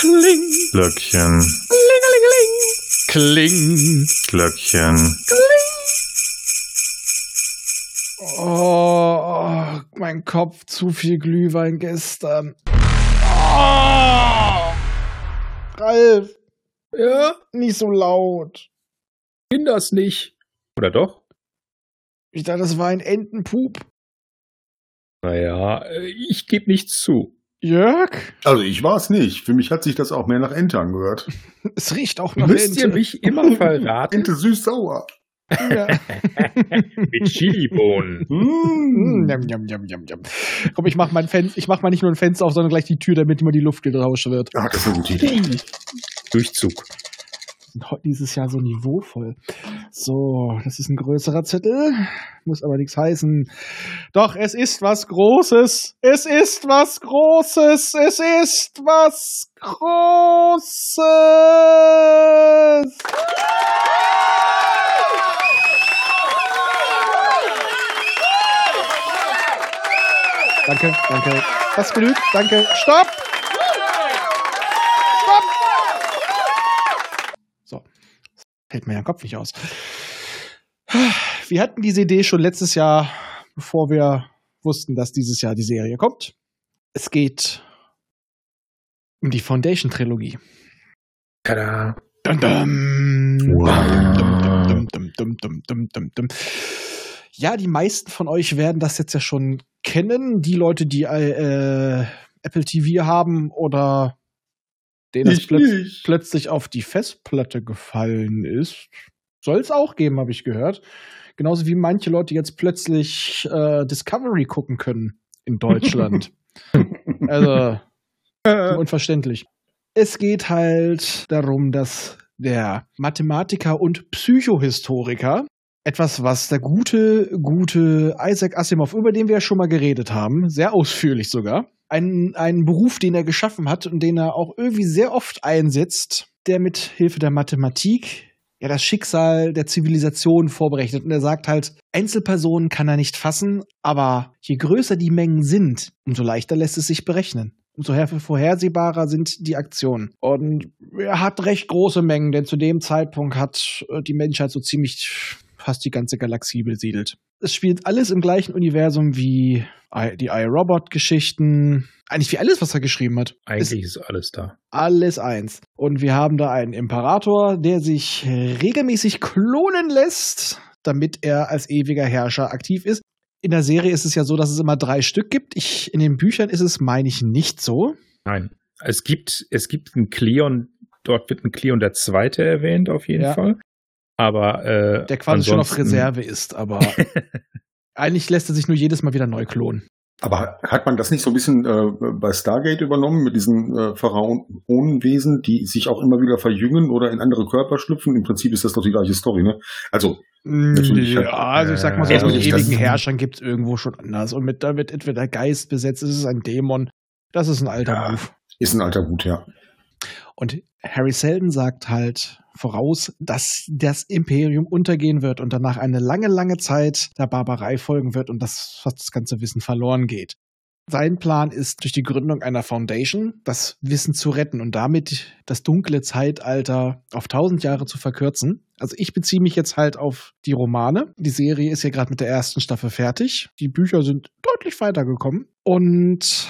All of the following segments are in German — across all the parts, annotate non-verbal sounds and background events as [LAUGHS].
Kling. Glöckchen. Kling. Glöckchen. Oh, mein Kopf, zu viel Glühwein gestern. Oh, Ralf, Ja, nicht so laut. bin das nicht. Oder doch? Ich dachte, das war ein Entenpup. Naja, äh, ich gebe nichts zu. Jörg, Also ich war es nicht. Für mich hat sich das auch mehr nach Ente angehört. [LAUGHS] es riecht auch nach Müsst ihr Ente. mich immer verraten? Ente süß-sauer. Ja. [LAUGHS] Mit Chilibohnen. [LAUGHS] Mm. Jam, jam, jam, jam, jam. Komm, ich mach mein Fenster, ich mach mal nicht nur ein Fenster auf, sondern gleich die Tür, damit immer die Luft getauscht wird. Ah, das ist eine gute Idee. Durchzug. Heute Dieses Jahr so niveauvoll. So, das ist ein größerer Zettel. Muss aber nichts heißen. Doch, es ist was Großes. Es ist was Großes. Es ist was Großes. Danke, danke. Das genügt. Danke. Stopp! Stopp! So. Fällt mir ja Kopf nicht aus. Wir hatten diese Idee schon letztes Jahr, bevor wir wussten, dass dieses Jahr die Serie kommt. Es geht um die Foundation-Trilogie. Tada. Dum, dum. Wow. Ja, die meisten von euch werden das jetzt ja schon kennen. Die Leute, die äh, Apple TV haben oder denen es plötz plötzlich auf die Festplatte gefallen ist. Soll es auch geben, habe ich gehört. Genauso wie manche Leute jetzt plötzlich äh, Discovery gucken können in Deutschland. [LAUGHS] also unverständlich. Es geht halt darum, dass der Mathematiker und Psychohistoriker etwas, was der gute, gute Isaac Asimov, über den wir ja schon mal geredet haben, sehr ausführlich sogar, einen, einen Beruf, den er geschaffen hat und den er auch irgendwie sehr oft einsetzt, der mit Hilfe der Mathematik ja das Schicksal der Zivilisation vorberechnet. Und er sagt halt, Einzelpersonen kann er nicht fassen, aber je größer die Mengen sind, umso leichter lässt es sich berechnen. Umso her- vorhersehbarer sind die Aktionen. Und er hat recht große Mengen, denn zu dem Zeitpunkt hat äh, die Menschheit so ziemlich fast die ganze Galaxie besiedelt. Es spielt alles im gleichen Universum wie die iRobot-Geschichten. Eigentlich wie alles, was er geschrieben hat. Eigentlich ist alles da. alles eins. Und wir haben da einen Imperator, der sich regelmäßig klonen lässt, damit er als ewiger Herrscher aktiv ist. In der Serie ist es ja so, dass es immer drei Stück gibt. Ich, in den Büchern ist es, meine ich, nicht so. Nein. Es gibt, es gibt einen Cleon, dort wird ein Cleon der Zweite erwähnt, auf jeden Ja. Fall. Aber äh, Der quasi schon auf Reserve ist, aber [LAUGHS] eigentlich lässt er sich nur jedes Mal wieder neu klonen. Aber hat man das nicht so ein bisschen äh, bei Stargate übernommen mit diesen äh, Pharaonenwesen, die sich auch immer wieder verjüngen oder in andere Körper schlüpfen? Im Prinzip ist das doch die gleiche Story, ne? Also, Natürlich, Ja, also ich sag mal so, äh, das mit also ewigen Herrschern gibt es irgendwo schon anders. Und mit, da wird entweder Geist besetzt, ist es ein Dämon. Das ist ein alter Ja. Ist ein alter Hut, ja. Und Harry Seldon sagt halt voraus, dass das Imperium untergehen wird und danach eine lange, lange Zeit der Barbarei folgen wird und das fast das ganze Wissen verloren geht. Sein Plan ist, durch die Gründung einer Foundation das Wissen zu retten und damit das dunkle Zeitalter auf tausend Jahre zu verkürzen. Also ich beziehe mich jetzt halt auf die Romane. Die Serie ist ja gerade mit der ersten Staffel fertig. Die Bücher sind deutlich weitergekommen. Und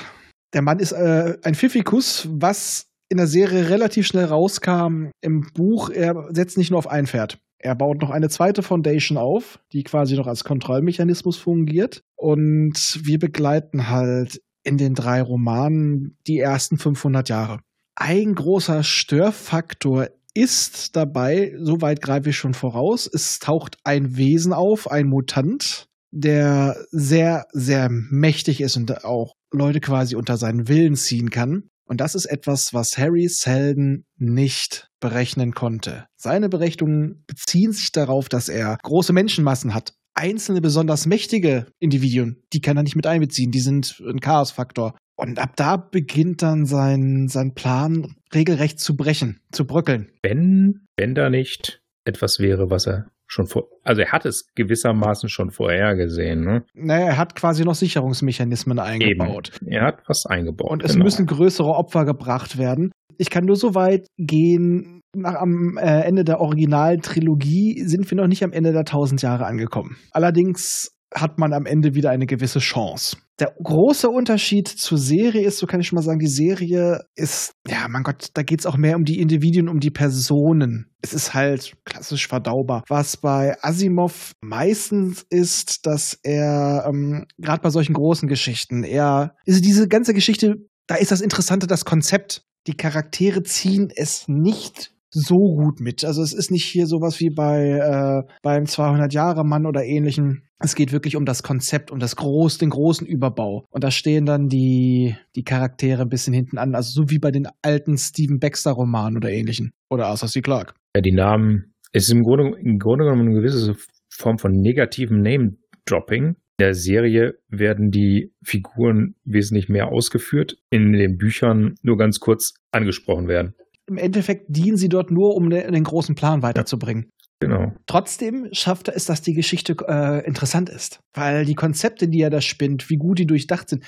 der Mann ist äh, ein Pfiffikus, was in der Serie relativ schnell rauskam. Im Buch, er setzt nicht nur auf ein Pferd. Er baut noch eine zweite Foundation auf, die quasi noch als Kontrollmechanismus fungiert. Und wir begleiten halt in den drei Romanen die ersten 500 Jahre. Ein großer Störfaktor ist dabei, soweit greife ich schon voraus, es taucht ein Wesen auf, ein Mutant, der sehr, sehr mächtig ist und auch Leute quasi unter seinen Willen ziehen kann. Und das ist etwas, was Harry Selden nicht berechnen konnte. Seine Berechnungen beziehen sich darauf, dass er große Menschenmassen hat. Einzelne besonders mächtige Individuen, die kann er nicht mit einbeziehen. Die sind ein Chaosfaktor. Und ab da beginnt dann sein, sein Plan regelrecht zu brechen, zu bröckeln. Wenn, wenn da nicht etwas wäre, was er schon vor, also er hat es gewissermaßen schon vorhergesehen, ne? Naja, er hat quasi noch Sicherungsmechanismen eingebaut. Er hat was eingebaut. Und es genau. müssen größere Opfer gebracht werden. ich kann nur so weit gehen, nach am äh, Ende der Originaltrilogie sind wir noch nicht am Ende der tausend Jahre angekommen. Allerdings hat man am Ende wieder eine gewisse Chance. Der große Unterschied zur Serie ist, so kann ich schon mal sagen, die Serie ist, ja, mein Gott, da geht es auch mehr um die Individuen, um die Personen. Es ist halt klassisch verdaubar. Was bei Asimov meistens ist, dass er, ähm, gerade bei solchen großen Geschichten, er, also diese ganze Geschichte, da ist das Interessante, das Konzept. Die Charaktere ziehen es nicht so gut mit. Also es ist nicht hier sowas wie bei äh, beim 200 Jahre Mann oder ähnlichen. Es geht wirklich um das Konzept, um das groß, den großen Überbau. Und da stehen dann die die Charaktere ein bisschen hinten an, also so wie bei den alten Stephen Baxter Romanen oder ähnlichen oder Arthur C. Clarke. Ja, die Namen es ist im Grunde, im Grunde genommen eine gewisse Form von negativem Name Dropping. In der Serie werden die Figuren wesentlich mehr ausgeführt, in den Büchern nur ganz kurz angesprochen werden im Endeffekt dienen sie dort nur, um den großen Plan weiterzubringen. Genau. Trotzdem schafft er es, dass die Geschichte äh, interessant ist, weil die Konzepte, die er da spinnt, wie gut die durchdacht sind,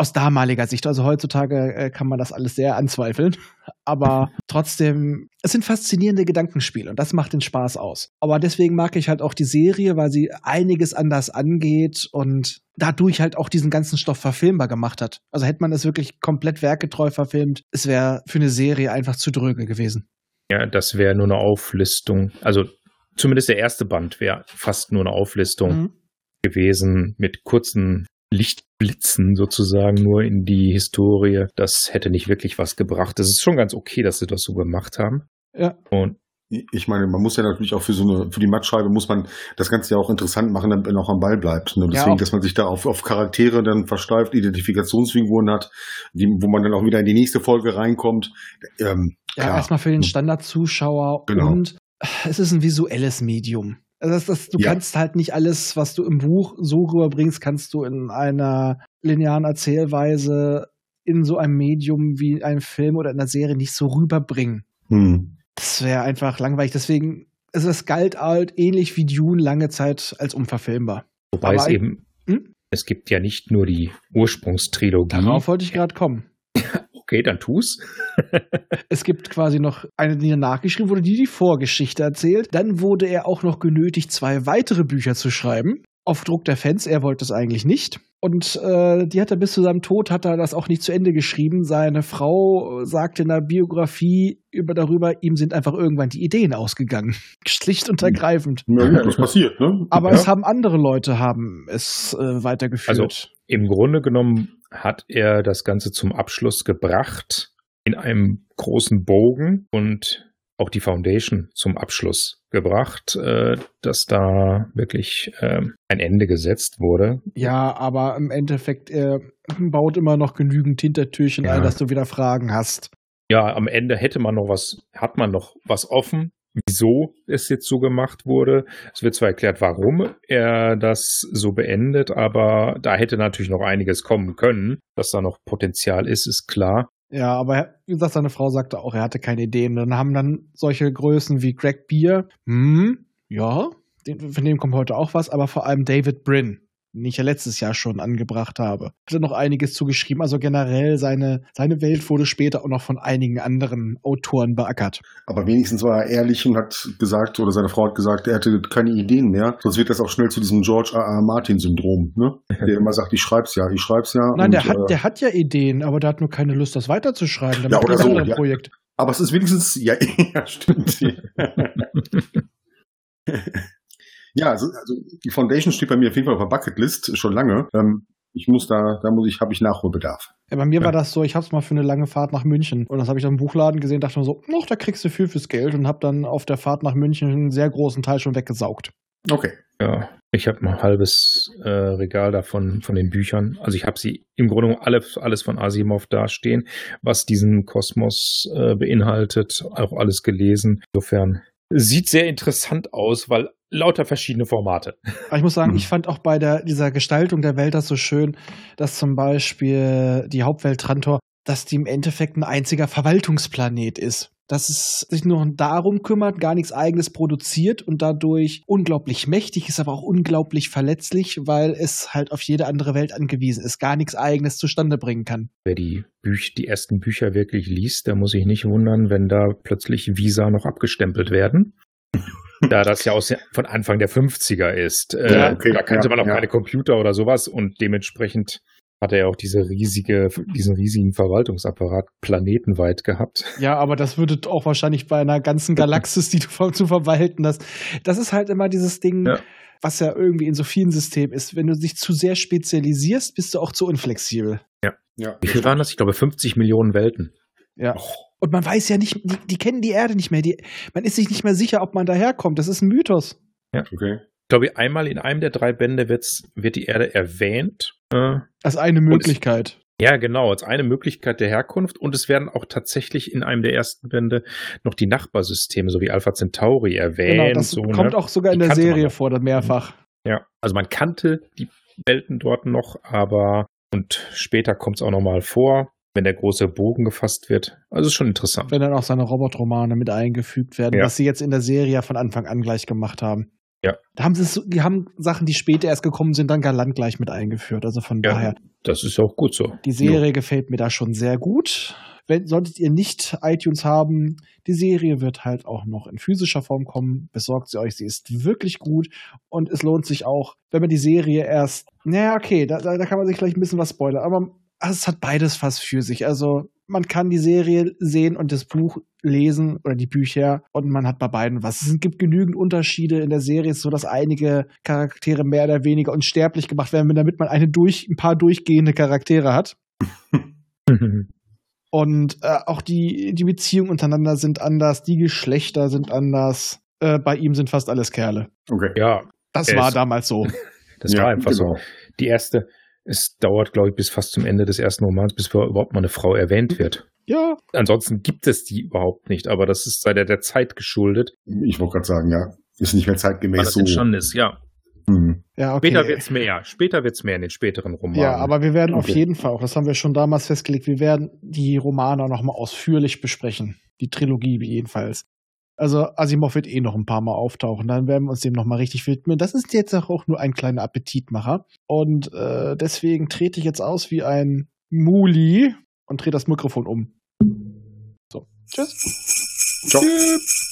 aus damaliger Sicht. Also heutzutage äh, kann man das alles sehr anzweifeln. Aber trotzdem, es sind faszinierende Gedankenspiele und das macht den Spaß aus. Aber deswegen mag ich halt auch die Serie, weil sie einiges anders angeht und dadurch halt auch diesen ganzen Stoff verfilmbar gemacht hat. Also hätte man es wirklich komplett werketreu verfilmt, es wäre für eine Serie einfach zu dröge gewesen. Ja, das wäre nur eine Auflistung. Also zumindest der erste Band wäre fast nur eine Auflistung mhm. gewesen mit kurzen Lichtblitzen sozusagen nur in die Historie. Das hätte nicht wirklich was gebracht. Das ist schon ganz okay, dass sie das so gemacht haben. Ja. Und ich meine, man muss ja natürlich auch für so eine, für die Mattscheibe muss man das Ganze ja auch interessant machen, damit man auch am Ball bleibt. Und deswegen, ja, dass man sich da auf, auf Charaktere dann versteift, Identifikationsfiguren hat, die, wo man dann auch wieder in die nächste Folge reinkommt. Ähm, ja, erstmal für den hm. Standardzuschauer genau. und es ist ein visuelles Medium. Also das, das, du ja. kannst halt nicht alles, was du im Buch so rüberbringst, kannst du in einer linearen Erzählweise in so einem Medium wie einem Film oder in einer Serie nicht so rüberbringen. Hm. Das wäre einfach langweilig. Deswegen, also es galt halt ähnlich wie Dune lange Zeit als unverfilmbar. Wobei Aber es eben, hm? es gibt ja nicht nur die Ursprungstrilogie. Darauf wollte ich gerade kommen. Okay, dann tu's. [LAUGHS] es gibt quasi noch eine, die nachgeschrieben wurde, die die Vorgeschichte erzählt. Dann wurde er auch noch genötigt, zwei weitere Bücher zu schreiben. Auf Druck der Fans, er wollte es eigentlich nicht. Und äh, die hat er bis zu seinem Tod hat er das auch nicht zu Ende geschrieben. Seine Frau sagte in der Biografie über darüber, ihm sind einfach irgendwann die Ideen ausgegangen. [LAUGHS] Schlicht und ergreifend. Ja, gut, das passiert, ne? Aber ja. es haben andere Leute haben es äh, weitergeführt. Also im Grunde genommen hat er das Ganze zum Abschluss gebracht in einem großen Bogen und auch die Foundation zum Abschluss gebracht, äh, dass da wirklich äh, ein Ende gesetzt wurde. Ja, aber im Endeffekt, er [CLEARS THROAT] baut immer noch genügend Hintertürchen ja. ein, dass du wieder Fragen hast. Ja, am Ende hätte man noch was, hat man noch was offen, wieso es jetzt so gemacht wurde. Es wird zwar erklärt, warum er das so beendet, aber da hätte natürlich noch einiges kommen können. Dass da noch Potenzial ist, ist klar. Ja, aber wie gesagt, seine Frau sagte auch, er hatte keine Ideen. Dann haben dann solche Größen wie Greg Beer, hm, ja, von dem kommt heute auch was, aber vor allem David Brin den ich ja letztes Jahr schon angebracht habe. Hat er noch einiges zugeschrieben. Also generell seine, seine Welt wurde später auch noch von einigen anderen Autoren beackert. Aber wenigstens war er ehrlich und hat gesagt, oder seine Frau hat gesagt, er hätte keine Ideen mehr. Sonst wird das auch schnell zu diesem George R. R. Martin-Syndrom, ne? Der immer sagt, ich schreib's ja, ich schreib's ja. Nein, und, der, hat, äh, der hat ja Ideen, aber der hat nur keine Lust, das weiterzuschreiben. ja, oder so. Ja. Projekt. Aber es ist wenigstens, ja, [LAUGHS] ja stimmt. [LAUGHS] Ja, also, also die Foundation steht bei mir auf jeden Fall auf der Bucketlist schon lange. Ähm, ich muss da, da muss ich, habe ich Nachholbedarf. Ja, bei mir ja. war das so, ich habe es mal für eine lange Fahrt nach München und das habe ich dann im Buchladen gesehen, dachte mir so, noch, da kriegst du viel fürs Geld und habe dann auf der Fahrt nach München einen sehr großen Teil schon weggesaugt. Okay. Ja, ich habe ein halbes äh, Regal davon von den Büchern. Also ich habe sie im Grunde alles, alles von Asimov dastehen, was diesen Kosmos äh, beinhaltet, auch alles gelesen. Insofern sieht sehr interessant aus, weil lauter verschiedene Formate. Aber ich muss sagen, ich fand auch bei der, dieser Gestaltung der Welt das so schön, dass zum Beispiel die Hauptwelt Trantor, dass die im Endeffekt ein einziger Verwaltungsplanet ist. dass es sich nur darum kümmert, gar nichts eigenes produziert und dadurch unglaublich mächtig ist, aber auch unglaublich verletzlich, weil es halt auf jede andere Welt angewiesen ist, gar nichts eigenes zustande bringen kann. Wer die, Büch die ersten Bücher wirklich liest, der muss sich nicht wundern, wenn da plötzlich Visa noch abgestempelt werden. Da das ja aus, von Anfang der 50er ist. Ja, äh, okay, da kannte ja, man auch ja. keine Computer oder sowas und dementsprechend hat er ja auch diese riesige, diesen riesigen Verwaltungsapparat planetenweit gehabt. Ja, aber das würde auch wahrscheinlich bei einer ganzen Galaxis, die du zu verwalten hast. Das ist halt immer dieses Ding, ja. was ja irgendwie in so vielen Systemen ist. Wenn du dich zu sehr spezialisierst, bist du auch zu unflexibel. Ja. ja Wie viel waren das? Ich glaube 50 Millionen Welten. Ja. Oh. Und man weiß ja nicht, die, die, kennen die Erde nicht mehr. Die, man ist sich nicht mehr sicher, ob man daherkommt. Das ist ein Mythos. Ja. Okay. Ich glaube, einmal in einem der drei Bände wird die Erde erwähnt äh, als eine Möglichkeit. Es, ja, genau, als eine Möglichkeit der Herkunft. Und es werden auch tatsächlich in einem der ersten Bände noch die Nachbarsysteme, so wie Alpha Centauri, erwähnt. Genau, das so, kommt ne? auch sogar in die der Serie vor, mehrfach. Ja, also man kannte die Welten dort noch, aber und später kommt es auch nochmal vor, wenn der große Bogen gefasst wird. Also ist schon interessant. Wenn dann auch seine Robotromane mit eingefügt werden, ja. was sie jetzt in der Serie von Anfang an gleich gemacht haben. Ja. Da haben sie so, die haben Sachen, die später erst gekommen sind, dann galant gleich mit eingeführt. Also von ja, daher. Das ist auch gut so. Die Serie jo. gefällt mir da schon sehr gut. Wenn, solltet ihr nicht iTunes haben, die Serie wird halt auch noch in physischer Form kommen. Besorgt sie euch, sie ist wirklich gut und es lohnt sich auch, wenn man die Serie erst, naja, okay, da, da, da kann man sich gleich ein bisschen was spoilern, aber es hat beides fast für sich. Also man kann die Serie sehen und das Buch lesen oder die Bücher und man hat bei beiden was. Es gibt genügend Unterschiede in der Serie, so dass einige Charaktere mehr oder weniger unsterblich gemacht werden, damit man eine durch, ein paar durchgehende Charaktere hat. [LAUGHS] und äh, auch die, die Beziehungen untereinander sind anders, die Geschlechter sind anders. Äh, bei ihm sind fast alles Kerle. Okay. Ja. Das war damals so. [LAUGHS] Das ja, war einfach genau. so. Die erste, es dauert, glaube ich, bis fast zum Ende des ersten Romans, bis überhaupt mal eine Frau erwähnt wird. Ja. Ansonsten gibt es die überhaupt nicht, aber das ist sei der, der Zeit geschuldet. Ich wollte gerade sagen, ja. Ist nicht mehr zeitgemäß Weil das so. schon ist, ja. Mhm. Ja, okay. Später wird's mehr. Später wird's mehr in den späteren Romanen. Ja, aber wir werden okay. auf jeden Fall, auch das haben wir schon damals festgelegt, wir werden die Romane nochmal ausführlich besprechen. Die Trilogie jedenfalls. Also Asimov wird eh noch ein paar Mal auftauchen. Dann werden wir uns dem nochmal richtig widmen. Das ist jetzt auch nur ein kleiner Appetitmacher. Und äh, deswegen trete ich jetzt aus wie ein Muli und drehe das Mikrofon um. So. Tschüss. Ciao. Tschüss.